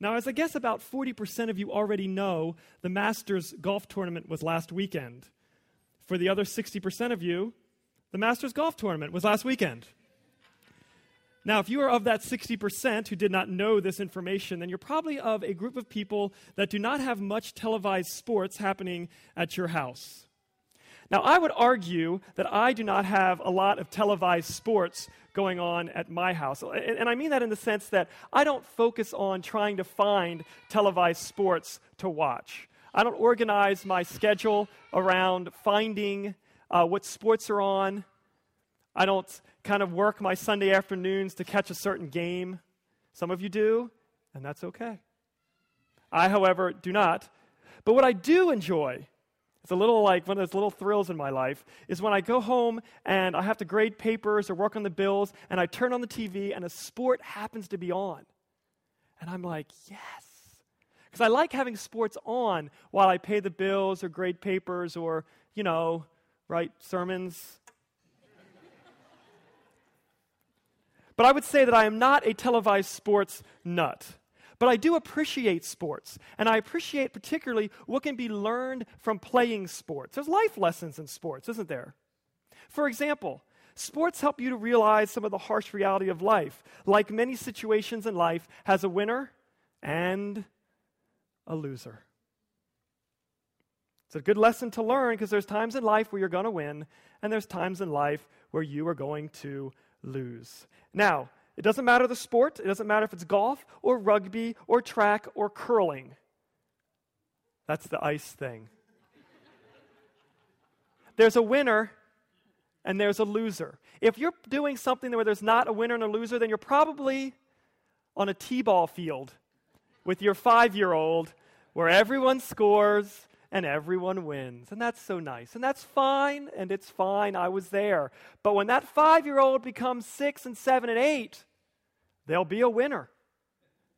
Now, as I guess about 40% of you already know, the Masters golf tournament was last weekend. For the other 60% of you, the Masters golf tournament was last weekend. Now, if you are of that 60% who did not know this information, then you're probably of a group of people that do not have much televised sports happening at your house. Now, I would argue that I do not have a lot of televised sports going on at my house. And I mean that in the sense that I don't focus on trying to find televised sports to watch. I don't organize my schedule around finding uh, what sports are on. I don't kind of work my Sunday afternoons to catch a certain game. Some of you do, and that's okay. I, however, do not. But what I do enjoy, it's a little like one of those little thrills in my life, is when I go home and I have to grade papers or work on the bills, and I turn on the TV and a sport happens to be on. And I'm like, yes. Because I like having sports on while I pay the bills or grade papers or, you know, write sermons But I would say that I am not a televised sports nut. But I do appreciate sports, and I appreciate particularly what can be learned from playing sports. There's life lessons in sports, isn't there? For example, sports help you to realize some of the harsh reality of life. Like many situations in life, has a winner and a loser. It's a good lesson to learn because there's times in life where you're going to win, and there's times in life where you are going to lose. Now, it doesn't matter the sport, it doesn't matter if it's golf or rugby or track or curling. That's the ice thing. there's a winner and there's a loser. If you're doing something where there's not a winner and a loser, then you're probably on a T ball field with your five year old where everyone scores and everyone wins. And that's so nice. And that's fine, and it's fine. I was there. But when that five year old becomes six and seven and eight, there'll be a winner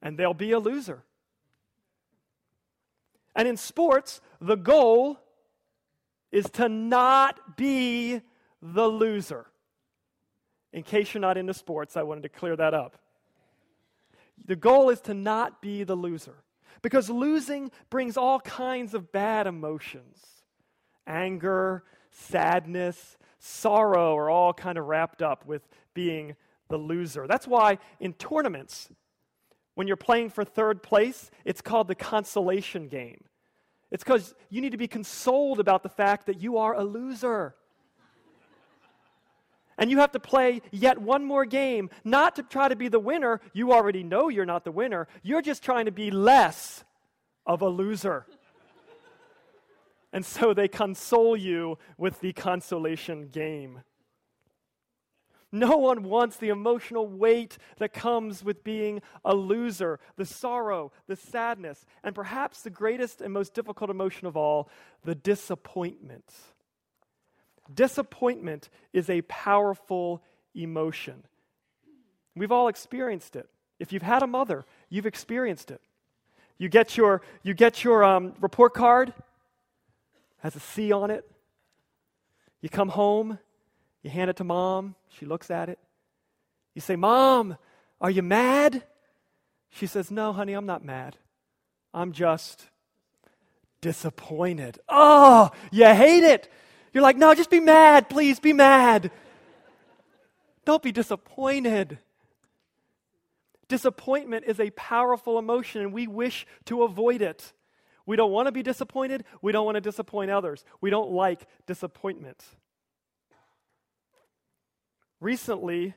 and there'll be a loser. And in sports, the goal is to not be the loser. In case you're not into sports, I wanted to clear that up. The goal is to not be the loser. Because losing brings all kinds of bad emotions anger, sadness, sorrow are all kind of wrapped up with being the loser. That's why in tournaments, when you're playing for third place, it's called the consolation game. It's because you need to be consoled about the fact that you are a loser. and you have to play yet one more game, not to try to be the winner. You already know you're not the winner. You're just trying to be less of a loser. and so they console you with the consolation game. No one wants the emotional weight that comes with being a loser, the sorrow, the sadness, and perhaps the greatest and most difficult emotion of all, the disappointment. Disappointment is a powerful emotion. We've all experienced it. If you've had a mother, you've experienced it. You get your, you get your um, report card, has a C on it. You come home, you hand it to mom, she looks at it. You say, Mom, are you mad? She says, No, honey, I'm not mad. I'm just disappointed. Oh, you hate it. You're like, No, just be mad. Please be mad. Don't be disappointed. Disappointment is a powerful emotion, and we wish to avoid it. We don't want to be disappointed. We don't want to disappoint others. We don't like disappointment. Recently,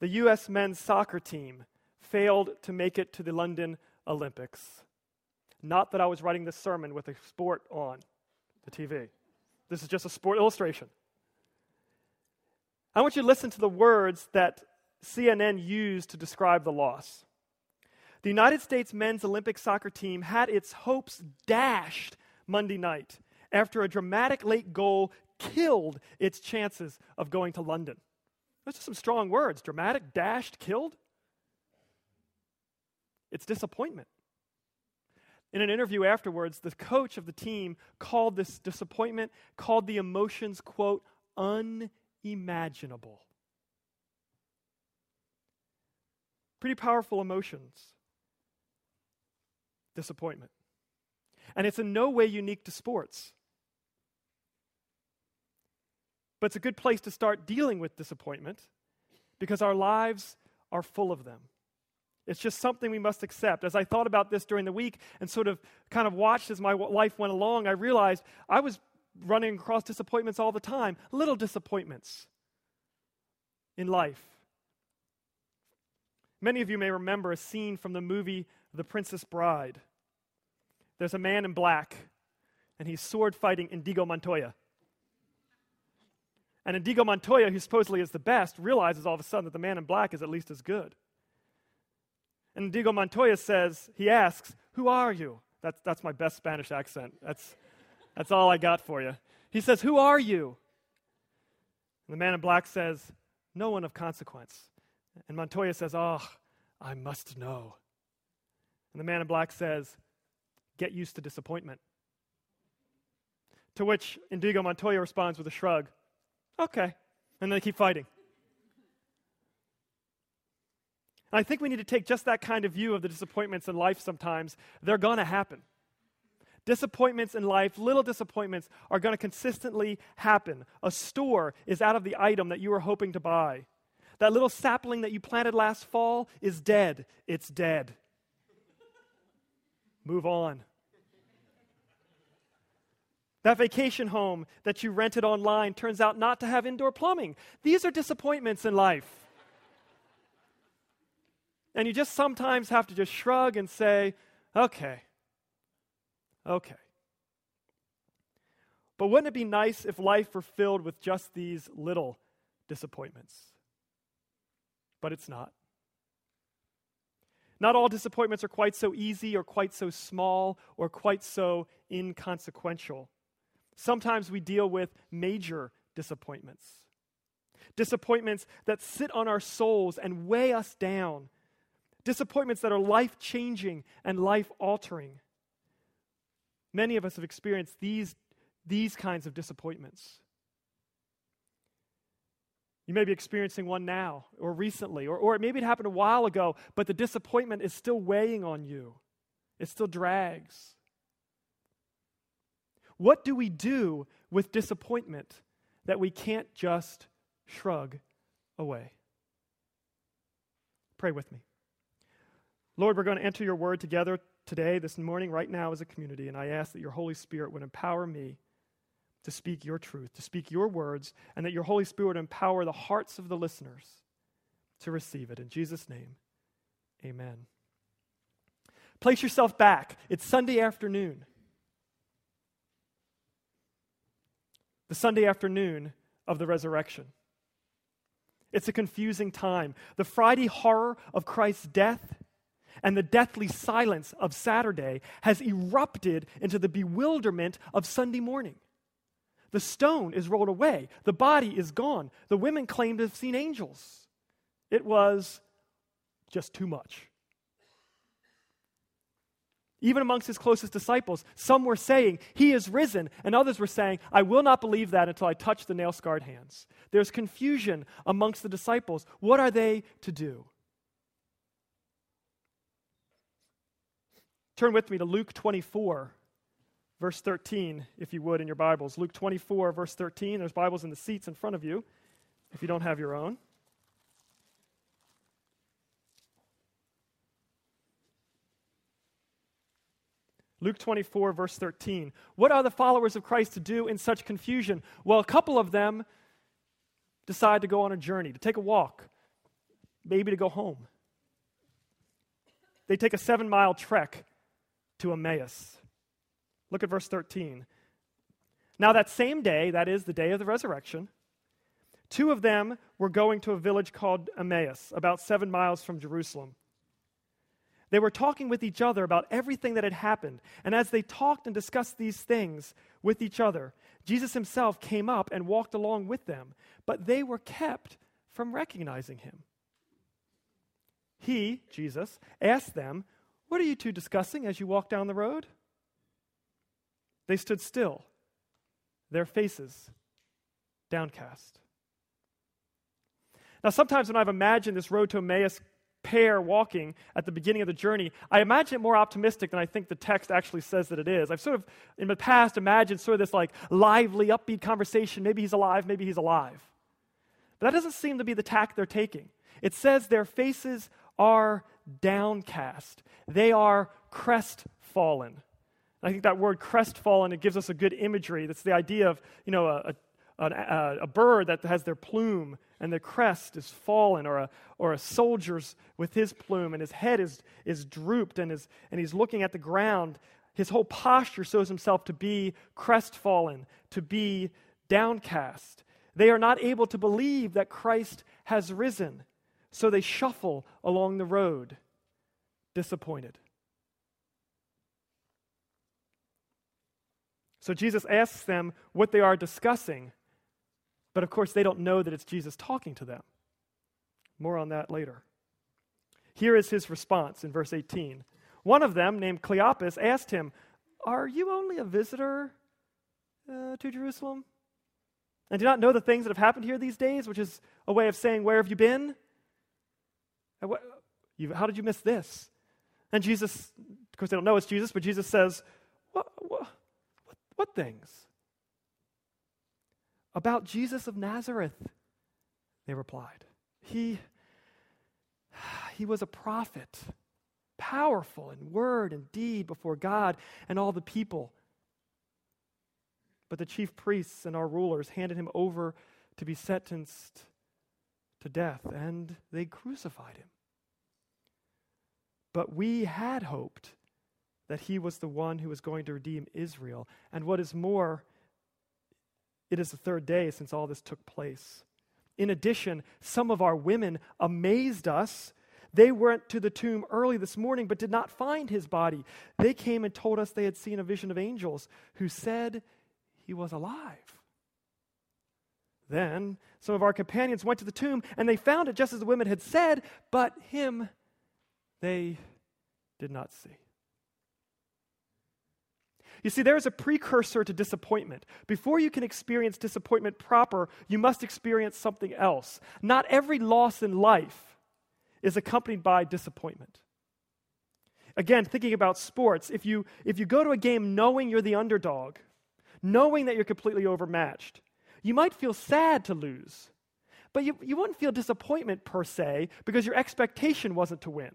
the U.S. men's soccer team failed to make it to the London Olympics. Not that I was writing this sermon with a sport on the TV. This is just a sport illustration. I want you to listen to the words that CNN used to describe the loss. The United States men's Olympic soccer team had its hopes dashed Monday night after a dramatic late goal killed its chances of going to London. Those are some strong words. Dramatic, dashed, killed. It's disappointment. In an interview afterwards, the coach of the team called this disappointment, called the emotions, quote, unimaginable. Pretty powerful emotions. disappointment. And it's in no way unique to sports. But it's a good place to start dealing with disappointment because our lives are full of them. It's just something we must accept. As I thought about this during the week and sort of kind of watched as my life went along, I realized I was running across disappointments all the time, little disappointments in life. Many of you may remember a scene from the movie The Princess Bride. There's a man in black, and he's sword fighting Inigo Montoya. And Inigo Montoya, who supposedly is the best, realizes all of a sudden that the man in black is at least as good. And Inigo Montoya says, he asks, Who are you? That's, that's my best Spanish accent. That's, that's all I got for you. He says, Who are you? And the man in black says, No one of consequence. And Montoya says, Oh, I must know. And the man in black says, Get used to disappointment. To which Inigo Montoya responds with a shrug, Okay. And they keep fighting. I think we need to take just that kind of view of the disappointments in life sometimes. They're going to happen. Disappointments in life, little disappointments, are going to consistently happen. A store is out of the item that you were hoping to buy. That little sapling that you planted last fall is dead. It's dead. Move on. That vacation home that you rented online turns out not to have indoor plumbing. These are disappointments in life. And you just sometimes have to just shrug and say, okay, okay. But wouldn't it be nice if life were filled with just these little disappointments? But it's not. Not all disappointments are quite so easy or quite so small or quite so inconsequential. Sometimes we deal with major disappointments. Disappointments that sit on our souls and weigh us down. Disappointments that are life changing and life altering. Many of us have experienced these, these kinds of disappointments. You may be experiencing one now or recently, or, or maybe it happened a while ago, but the disappointment is still weighing on you. It still drags. What do we do with disappointment that we can't just shrug away? Pray with me. Lord, we're going to enter your word together today, this morning, right now as a community, and I ask that your Holy Spirit would empower me to speak your truth, to speak your words, and that your Holy Spirit would empower the hearts of the listeners to receive it. In Jesus' name, amen. Place yourself back. It's Sunday afternoon. The Sunday afternoon of the resurrection. It's a confusing time. The Friday horror of Christ's death and the deathly silence of Saturday has erupted into the bewilderment of Sunday morning. The stone is rolled away, the body is gone. The women claim to have seen angels. It was just too much. Even amongst his closest disciples, some were saying, He is risen, and others were saying, I will not believe that until I touch the nail scarred hands. There's confusion amongst the disciples. What are they to do? Turn with me to Luke 24, verse 13, if you would, in your Bibles. Luke 24, verse 13. There's Bibles in the seats in front of you if you don't have your own. Luke 24, verse 13. What are the followers of Christ to do in such confusion? Well, a couple of them decide to go on a journey, to take a walk, maybe to go home. They take a seven mile trek to Emmaus. Look at verse 13. Now, that same day, that is the day of the resurrection, two of them were going to a village called Emmaus, about seven miles from Jerusalem. They were talking with each other about everything that had happened. And as they talked and discussed these things with each other, Jesus himself came up and walked along with them, but they were kept from recognizing him. He, Jesus, asked them, What are you two discussing as you walk down the road? They stood still, their faces downcast. Now, sometimes when I've imagined this road to Emmaus pair walking at the beginning of the journey, I imagine it more optimistic than I think the text actually says that it is. I've sort of, in the past, imagined sort of this like lively, upbeat conversation. Maybe he's alive, maybe he's alive. But that doesn't seem to be the tack they're taking. It says their faces are downcast, they are crestfallen. I think that word crestfallen, it gives us a good imagery. That's the idea of, you know, a, a, a, bird that has their plume and the crest is fallen, or a, or a soldier's with his plume and his head is, is drooped and, is, and he's looking at the ground. His whole posture shows himself to be crestfallen, to be downcast. They are not able to believe that Christ has risen, so they shuffle along the road, disappointed. So Jesus asks them what they are discussing, but of course they don't know that it's Jesus talking to them. More on that later. Here is his response in verse 18. One of them, named Cleopas, asked him, Are you only a visitor uh, to Jerusalem? And do not know the things that have happened here these days, which is a way of saying, Where have you been? How did you miss this? And Jesus, of course, they don't know it's Jesus, but Jesus says, what, what, what things? About Jesus of Nazareth, they replied. He, he was a prophet, powerful in word and deed before God and all the people. But the chief priests and our rulers handed him over to be sentenced to death, and they crucified him. But we had hoped that he was the one who was going to redeem Israel. And what is more, it is the third day since all this took place. In addition, some of our women amazed us. They went to the tomb early this morning but did not find his body. They came and told us they had seen a vision of angels who said he was alive. Then some of our companions went to the tomb and they found it just as the women had said, but him they did not see. You see, there is a precursor to disappointment. Before you can experience disappointment proper, you must experience something else. Not every loss in life is accompanied by disappointment. Again, thinking about sports, if you, if you go to a game knowing you're the underdog, knowing that you're completely overmatched, you might feel sad to lose. But you, you wouldn't feel disappointment per se because your expectation wasn't to win.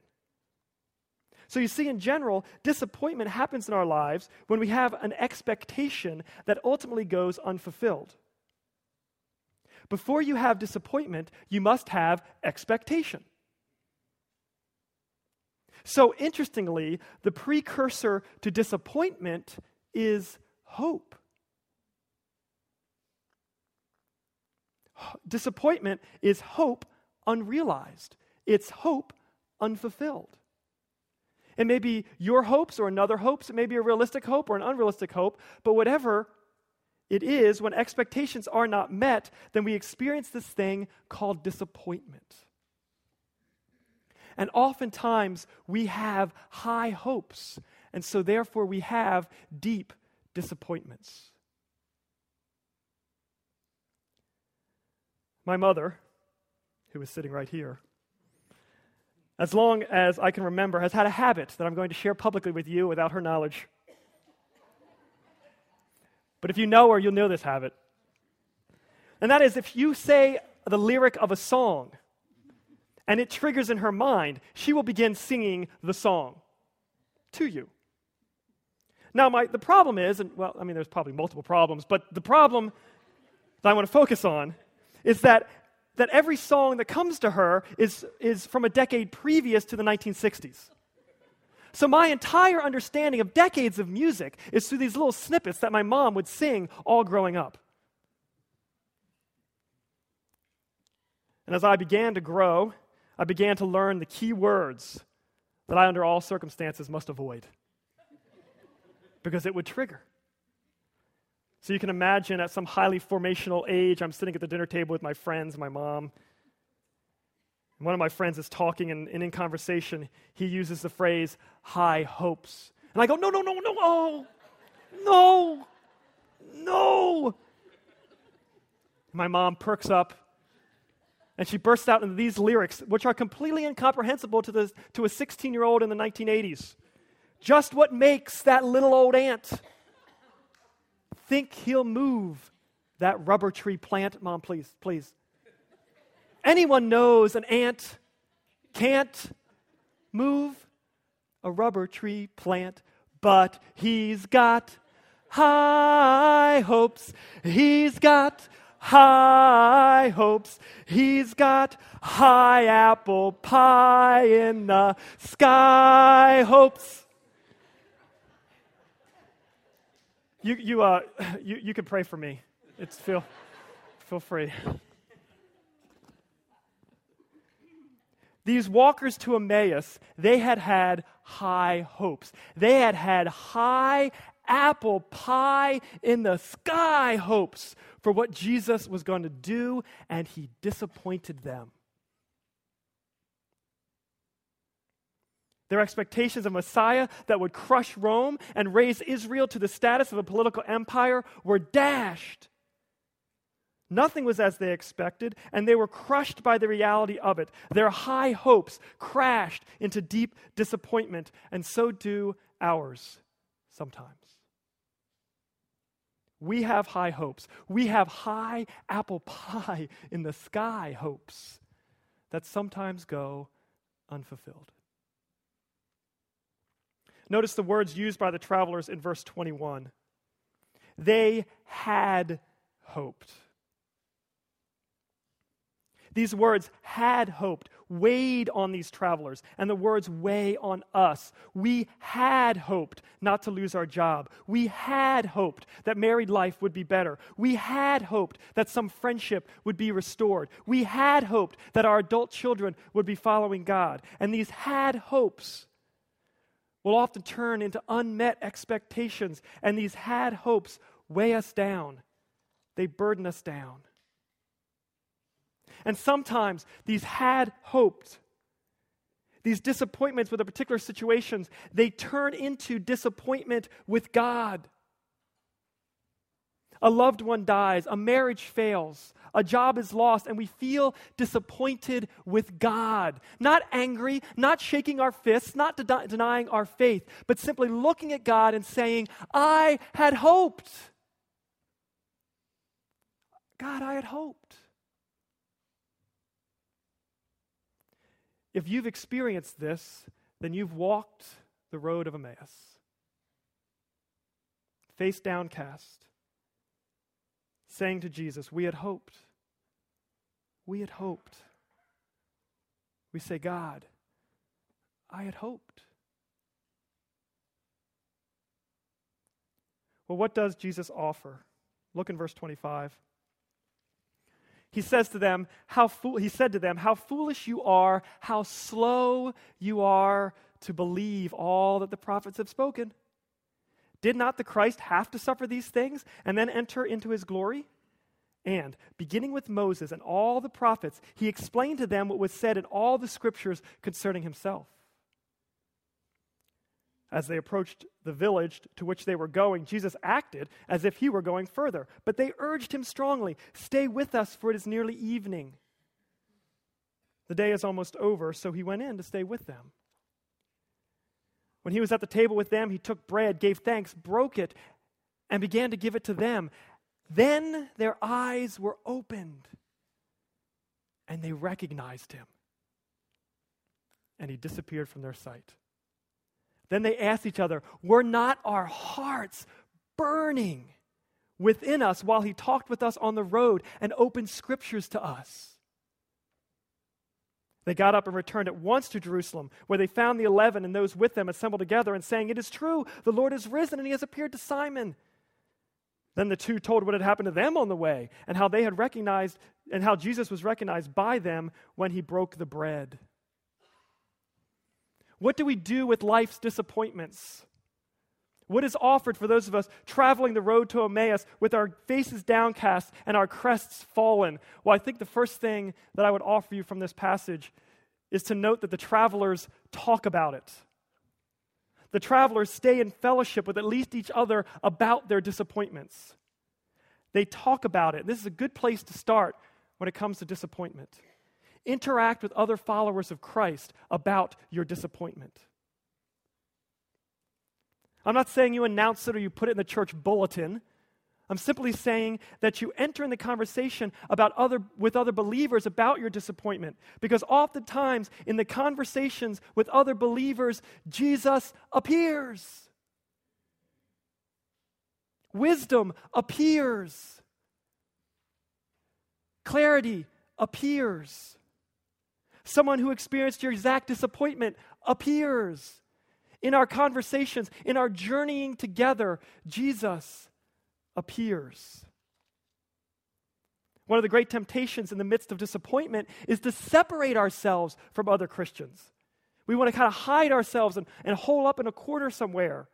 So you see, in general, disappointment happens in our lives when we have an expectation that ultimately goes unfulfilled. Before you have disappointment, you must have expectation. So, interestingly, the precursor to disappointment is hope. Disappointment is hope unrealized, it's hope unfulfilled. It may be your hopes or another hopes. It may be a realistic hope or an unrealistic hope. But whatever it is, when expectations are not met, then we experience this thing called disappointment. And oftentimes we have high hopes, and so therefore we have deep disappointments. My mother, who is sitting right here, as long as I can remember, has had a habit that I'm going to share publicly with you without her knowledge. But if you know her, you'll know this habit. And that is if you say the lyric of a song and it triggers in her mind, she will begin singing the song to you. Now, my, the problem is, and well, I mean, there's probably multiple problems, but the problem that I want to focus on is that that every song that comes to her is, is from a decade previous to the 1960s. So, my entire understanding of decades of music is through these little snippets that my mom would sing all growing up. And as I began to grow, I began to learn the key words that I, under all circumstances, must avoid because it would trigger. So you can imagine at some highly formational age, I'm sitting at the dinner table with my friends, my mom. And one of my friends is talking, and, and in conversation, he uses the phrase high hopes. And I go, no, no, no, no, oh, no, no. My mom perks up And she bursts out into these lyrics, which are completely incomprehensible to, the, to a 16 year old in the 1980s. Just what makes that little old ant think he'll move that rubber tree plant? Mom, please, please. Anyone knows an ant can't move a rubber tree plant, but he's got high hopes. He's got high hopes. He's got high apple pie in the sky hopes. You, you, uh, you, you can pray for me. It's feel, feel free. These walkers to Emmaus, they had had high hopes. They had had high apple pie in the sky hopes for what Jesus was going to do, and he disappointed them. Their expectations of Messiah that would crush Rome and raise Israel to the status of a political empire were dashed. Nothing was as they expected, and they were crushed by the reality of it. Their high hopes crashed into deep disappointment, and so do ours sometimes. We have high hopes. We have high apple pie in the sky hopes that sometimes go unfulfilled. Notice the words used by the travelers in verse 21. They had hoped. These words had hoped, weighed on these travelers, and the words weigh on us. We had hoped not to lose our job. We had hoped that married life would be better. We had hoped that some friendship would be restored. We had hoped that our adult children would be following God. And these had hopes will often turn into unmet expectations, and these had hopes weigh us down, they burden us down. And sometimes these had hoped, these disappointments with a particular situations, they turn into disappointment with God. A loved one dies, a marriage fails, a job is lost, and we feel disappointed with God. Not angry, not shaking our fists, not de- denying our faith, but simply looking at God and saying, I had hoped. God, I had hoped. If you've experienced this, then you've walked the road of Emmaus. Face downcast, saying to Jesus, We had hoped. We had hoped. We say, God, I had hoped. Well, what does Jesus offer? Look in verse 25 he says to them, how fool, he said to them, How foolish you are, how slow you are to believe all that the prophets have spoken. Did not the Christ have to suffer these things and then enter into his glory? And, beginning with Moses and all the prophets, he explained to them what was said in all the scriptures concerning himself. As they approached the village to which they were going, Jesus acted as if he were going further. But they urged him strongly Stay with us, for it is nearly evening. The day is almost over, so he went in to stay with them. When he was at the table with them, he took bread, gave thanks, broke it, and began to give it to them. Then their eyes were opened, and they recognized him. And he disappeared from their sight. Then they asked each other, Were not our hearts burning within us while he talked with us on the road and opened scriptures to us? They got up and returned at once to Jerusalem, where they found the eleven and those with them assembled together and saying, It is true, the Lord is risen and he has appeared to Simon. Then the two told what had happened to them on the way and how they had recognized and how Jesus was recognized by them when he broke the bread. What do we do with life's disappointments? What is offered for those of us traveling the road to Emmaus with our faces downcast and our crests fallen? Well, I think the first thing that I would offer you from this passage is to note that the travelers talk about it. The travelers stay in fellowship with at least each other about their disappointments. They talk about it. This is a good place to start when it comes to disappointment. interact with other followers of Christ about your disappointment. I'm not saying you announce it or you put it in the church bulletin. I'm simply saying that you enter in the conversation about other, with other believers about your disappointment. Because oftentimes in the conversations with other believers, Jesus appears. Wisdom appears. Clarity appears. Someone who experienced your exact disappointment appears. In our conversations, in our journeying together, Jesus appears. One of the great temptations in the midst of disappointment is to separate ourselves from other Christians. We want to kind of hide ourselves and, and hole up in a corner somewhere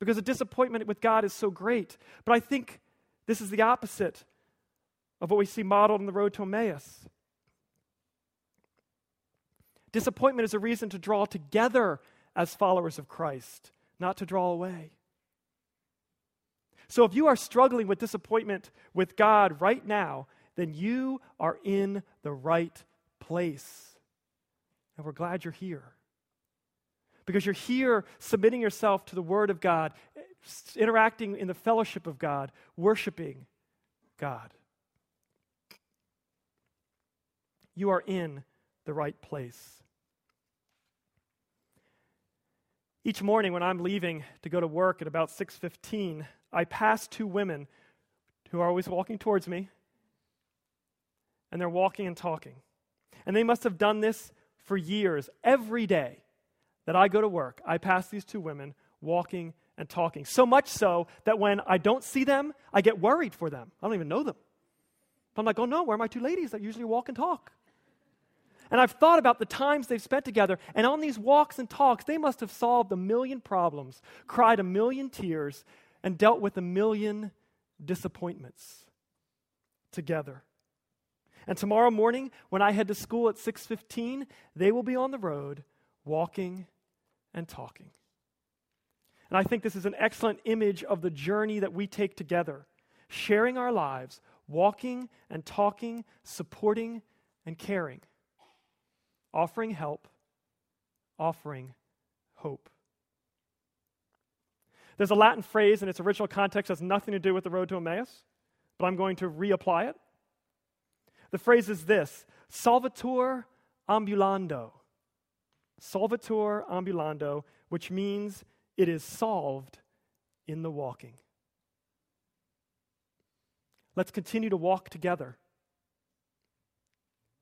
because the disappointment with God is so great. But I think this is the opposite of what we see modeled in the road to Emmaus. Disappointment is a reason to draw together as followers of Christ, not to draw away. So if you are struggling with disappointment with God right now, then you are in the right place. And we're glad you're here. Because you're here submitting yourself to the Word of God, interacting in the fellowship of God, worshiping God. You are in the right place. Each morning when I'm leaving to go to work at about 6:15, I pass two women who are always walking towards me. And they're walking and talking. And they must have done this for years. Every day that I go to work, I pass these two women walking and talking. So much so that when I don't see them, I get worried for them. I don't even know them. I'm like, oh no, where are my two ladies that usually walk and talk? And I've thought about the times they've spent together, and on these walks and talks, they must have solved a million problems, cried a million tears, and dealt with a million disappointments together. And tomorrow morning, when I head to school at 6:15, they will be on the road walking and talking. And I think this is an excellent image of the journey that we take together, sharing our lives, walking and talking, supporting and caring offering help, offering hope. There's a Latin phrase in its original context has nothing to do with the road to Emmaus, but I'm going to reapply it. The phrase is this Solvitur ambulando. Solvitur ambulando, which means it is solved in the walking. Let's continue to walk together.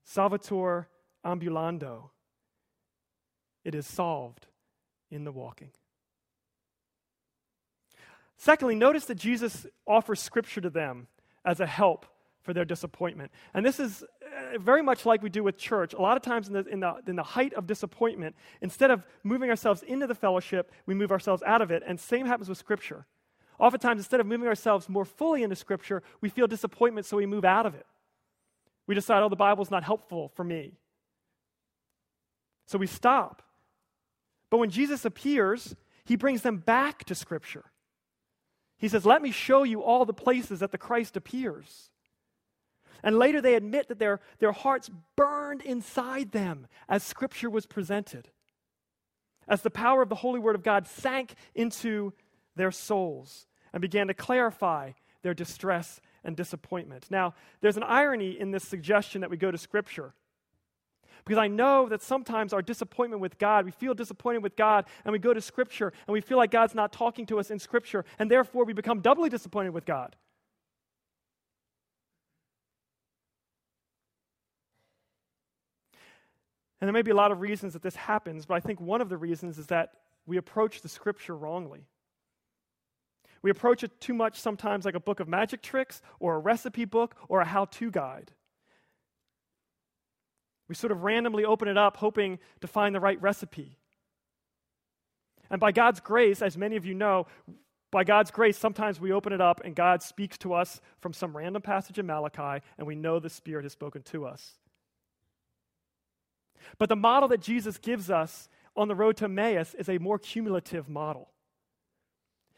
Solvitur ambulando. It is solved in the walking. Secondly, notice that Jesus offers Scripture to them as a help for their disappointment. And this is uh, very much like we do with church. A lot of times, in the, in, the, in the height of disappointment, instead of moving ourselves into the fellowship, we move ourselves out of it. And same happens with Scripture. Oftentimes, instead of moving ourselves more fully into Scripture, we feel disappointment, so we move out of it. We decide, oh, the Bible's not helpful for me. So we stop. But when Jesus appears, he brings them back to Scripture. He says, Let me show you all the places that the Christ appears. And later they admit that their, their hearts burned inside them as Scripture was presented, as the power of the Holy Word of God sank into their souls and began to clarify their distress and disappointment. Now, there's an irony in this suggestion that we go to Scripture. Because I know that sometimes our disappointment with God, we feel disappointed with God, and we go to Scripture, and we feel like God's not talking to us in Scripture, and therefore we become doubly disappointed with God. And there may be a lot of reasons that this happens, but I think one of the reasons is that we approach the Scripture wrongly. We approach it too much sometimes like a book of magic tricks, or a recipe book, or a how to guide. We sort of randomly open it up, hoping to find the right recipe. And by God's grace, as many of you know, by God's grace, sometimes we open it up and God speaks to us from some random passage in Malachi, and we know the Spirit has spoken to us. But the model that Jesus gives us on the road to Emmaus is a more cumulative model.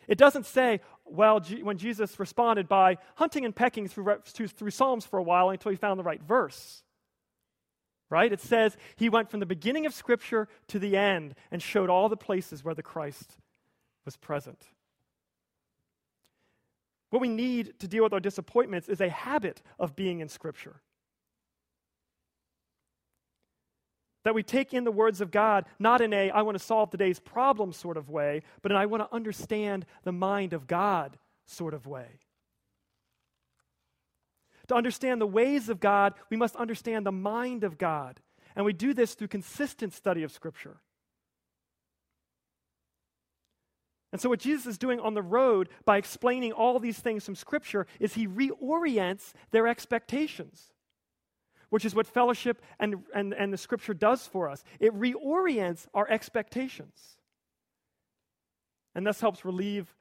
It doesn't say, well, G- when Jesus responded by hunting and pecking through, through Psalms for a while until he found the right verse. Right? It says he went from the beginning of Scripture to the end and showed all the places where the Christ was present. What we need to deal with our disappointments is a habit of being in Scripture. That we take in the words of God not in a I want to solve today's problem sort of way, but in I want to understand the mind of God sort of way. To understand the ways of God, we must understand the mind of God. And we do this through consistent study of Scripture. And so, what Jesus is doing on the road by explaining all these things from Scripture is he reorients their expectations, which is what fellowship and, and, and the Scripture does for us. It reorients our expectations and thus helps relieve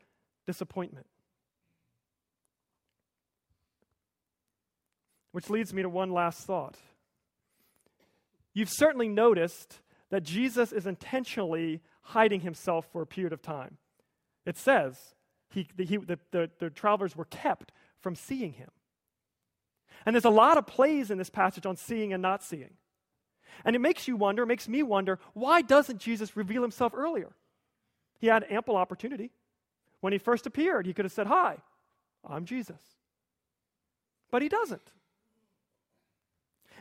disappointment. Which leads me to one last thought. You've certainly noticed that Jesus is intentionally hiding himself for a period of time. It says he, the, he, the, the, the travelers were kept from seeing him. And there's a lot of plays in this passage on seeing and not seeing. And it makes you wonder, makes me wonder, why doesn't Jesus reveal himself earlier? He had ample opportunity. When he first appeared, he could have said, Hi, I'm Jesus. But he doesn't.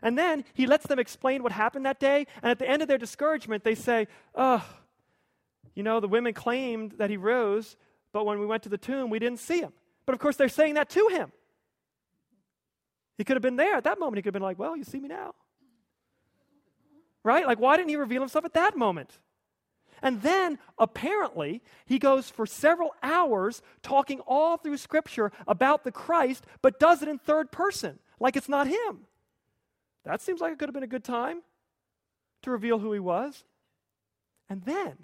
And then he lets them explain what happened that day. And at the end of their discouragement, they say, Oh, you know, the women claimed that he rose, but when we went to the tomb, we didn't see him. But of course, they're saying that to him. He could have been there at that moment. He could have been like, Well, you see me now. Right? Like, why didn't he reveal himself at that moment? And then, apparently, he goes for several hours talking all through Scripture about the Christ, but does it in third person, like it's not him. That seems like it could have been a good time to reveal who he was. And then,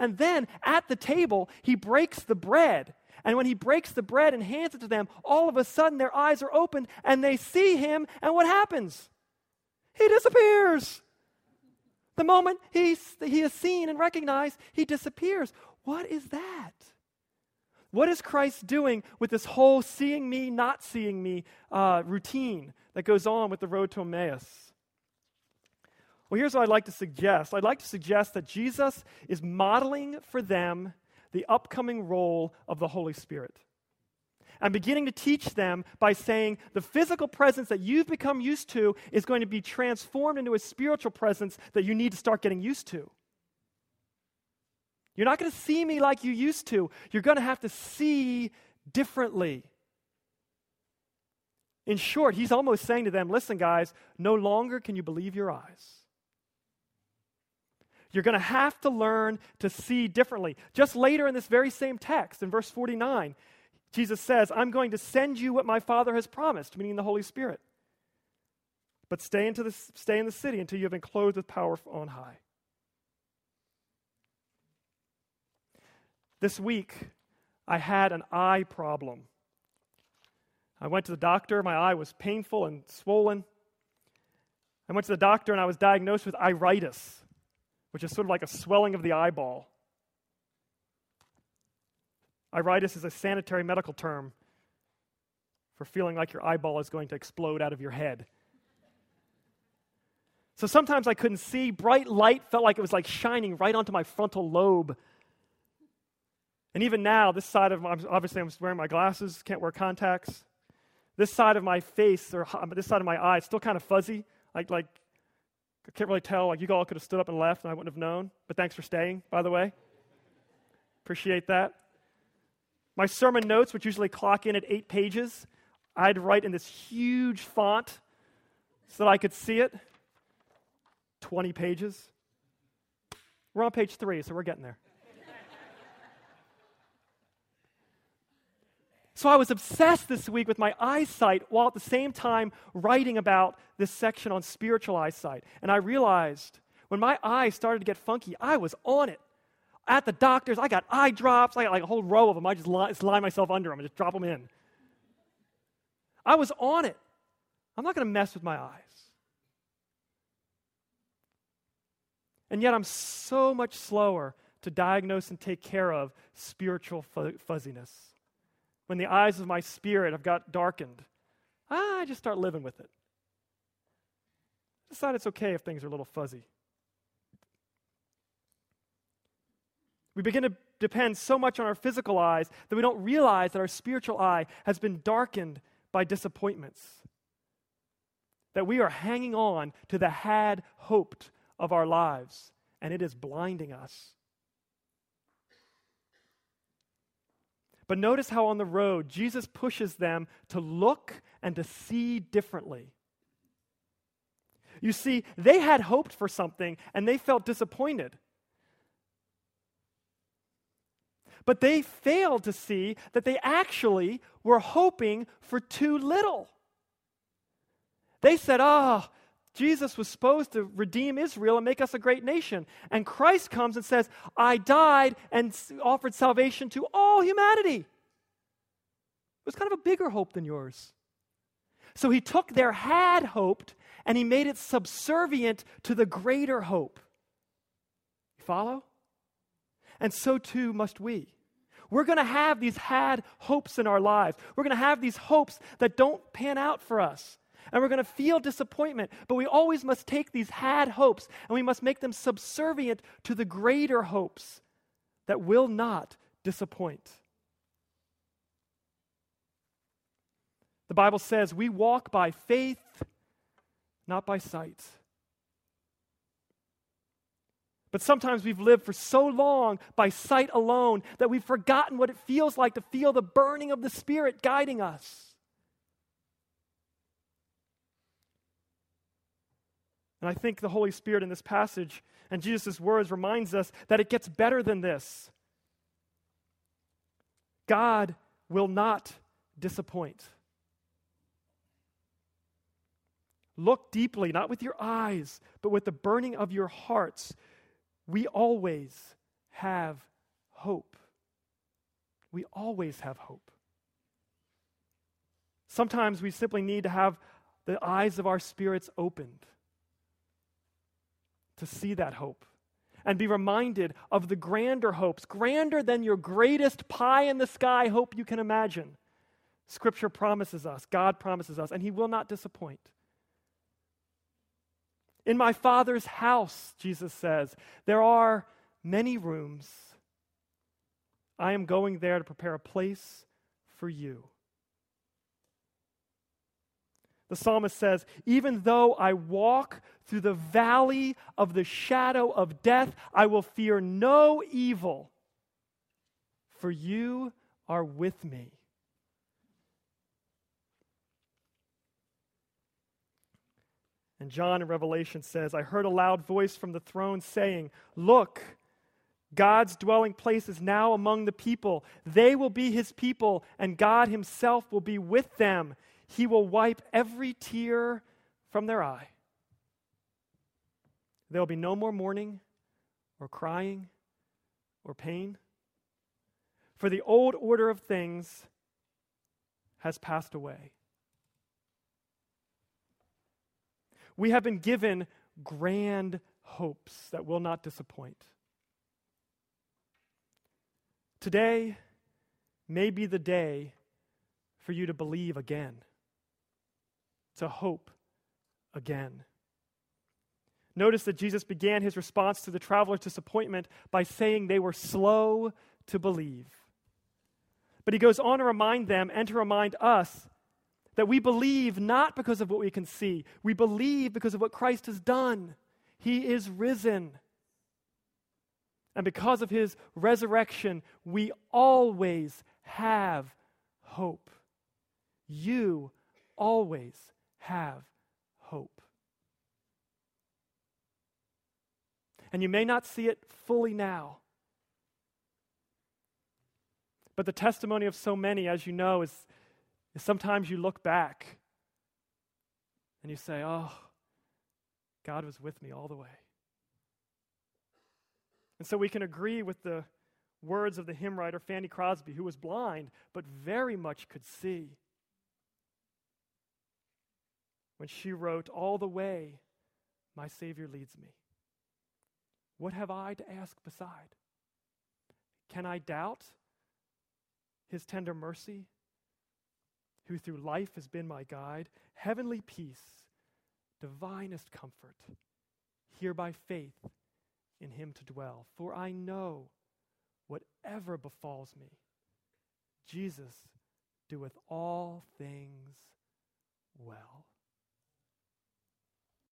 and then at the table, he breaks the bread. And when he breaks the bread and hands it to them, all of a sudden their eyes are opened and they see him. And what happens? He disappears. The moment he's, he is seen and recognized, he disappears. What is that? What is Christ doing with this whole seeing me, not seeing me uh, routine that goes on with the road to Emmaus? Well, here's what I'd like to suggest I'd like to suggest that Jesus is modeling for them the upcoming role of the Holy Spirit. I'm beginning to teach them by saying the physical presence that you've become used to is going to be transformed into a spiritual presence that you need to start getting used to. You're not going to see me like you used to. You're going to have to see differently. In short, he's almost saying to them, listen, guys, no longer can you believe your eyes. You're going to have to learn to see differently. Just later in this very same text, in verse 49, Jesus says, I'm going to send you what my Father has promised, meaning the Holy Spirit. But stay, into the, stay in the city until you have been clothed with power on high. This week, I had an eye problem. I went to the doctor. My eye was painful and swollen. I went to the doctor and I was diagnosed with iritis, which is sort of like a swelling of the eyeball. Iritis is a sanitary medical term for feeling like your eyeball is going to explode out of your head. So sometimes I couldn't see. Bright light felt like it was like shining right onto my frontal lobe. And even now, this side of my, obviously I'm wearing my glasses, can't wear contacts. This side of my face, or um, this side of my eye, it's still kind of fuzzy. Like, like I can't really tell. Like you all could have stood up and left, and I wouldn't have known. But thanks for staying, by the way. Appreciate that. My sermon notes, which usually clock in at eight pages, I'd write in this huge font so that I could see it. 20 pages. We're on page three, so we're getting there. So I was obsessed this week with my eyesight while at the same time writing about this section on spiritual eyesight. And I realized when my eyes started to get funky, I was on it. At the doctor's, I got eye drops. I got like a whole row of them. I just lie, just myself under them and just drop them in. I was on it. I'm not going to mess with my eyes. And yet I'm so much slower to diagnose and take care of spiritual fuzziness when the eyes of my spirit have got darkened, I just start living with it. I decide it's okay if things are a little fuzzy. We begin to depend so much on our physical eyes that we don't realize that our spiritual eye has been darkened by disappointments. That we are hanging on to the had hoped of our lives, and it is blinding us. But notice how on the road, Jesus pushes them to look and to see differently. You see, they had hoped for something and they felt disappointed. But they failed to see that they actually were hoping for too little. They said, Oh, Jesus was supposed to redeem Israel and make us a great nation. And Christ comes and says, I died and offered salvation to all humanity. It was kind of a bigger hope than yours. So he took their had hoped and he made it subservient to the greater hope. You follow? And so too must we. We're going to have these had hopes in our lives. We're going to have these hopes that don't pan out for us. And we're going to feel disappointment. But we always must take these had hopes and we must make them subservient to the greater hopes that will not disappoint. The Bible says we walk by faith, not by sight. But sometimes we've lived for so long by sight alone that we've forgotten what it feels like to feel the burning of the Spirit guiding us. And I think the Holy Spirit in this passage and Jesus' words reminds us that it gets better than this. God will not disappoint. Look deeply, not with your eyes, but with the burning of your hearts we always have hope. We always have hope. Sometimes we simply need to have the eyes of our spirits opened to see that hope and be reminded of the grander hopes, grander than your greatest pie in the sky hope you can imagine. Scripture promises us, God promises us, and He will not disappoint. In my Father's house, Jesus says, there are many rooms. I am going there to prepare a place for you. The psalmist says, Even though I walk through the valley of the shadow of death, I will fear no evil, for you are with me. And John in Revelation says, I heard a loud voice from the throne saying, Look, God's dwelling place is now among the people. They will be his people, and God himself will be with them. He will wipe every tear from their eye. There will be no more mourning, or crying, or pain. For the old order of things has passed away. We have been given grand hopes that will not disappoint. Today may be the day for you to believe again, to hope again. Notice that Jesus began his response to the traveler's disappointment by saying they were slow to believe. But he goes on to remind them and to remind us that we believe not because of what we can see, we believe because of what Christ has done. He is risen. And because of his resurrection, we always have hope. You always have hope. And you may not see it fully now. But the testimony of so many, as you know, is is sometimes you look back and you say, Oh, God was with me all the way. And so we can agree with the words of the hymn writer Fanny Crosby, who was blind but very much could see. When she wrote, All the way my Savior leads me. What have I to ask beside? Can I doubt his tender mercy who through life has been my guide, heavenly peace divinest comfort, here by faith in him to dwell. For I know whatever befalls me, Jesus doeth all things well.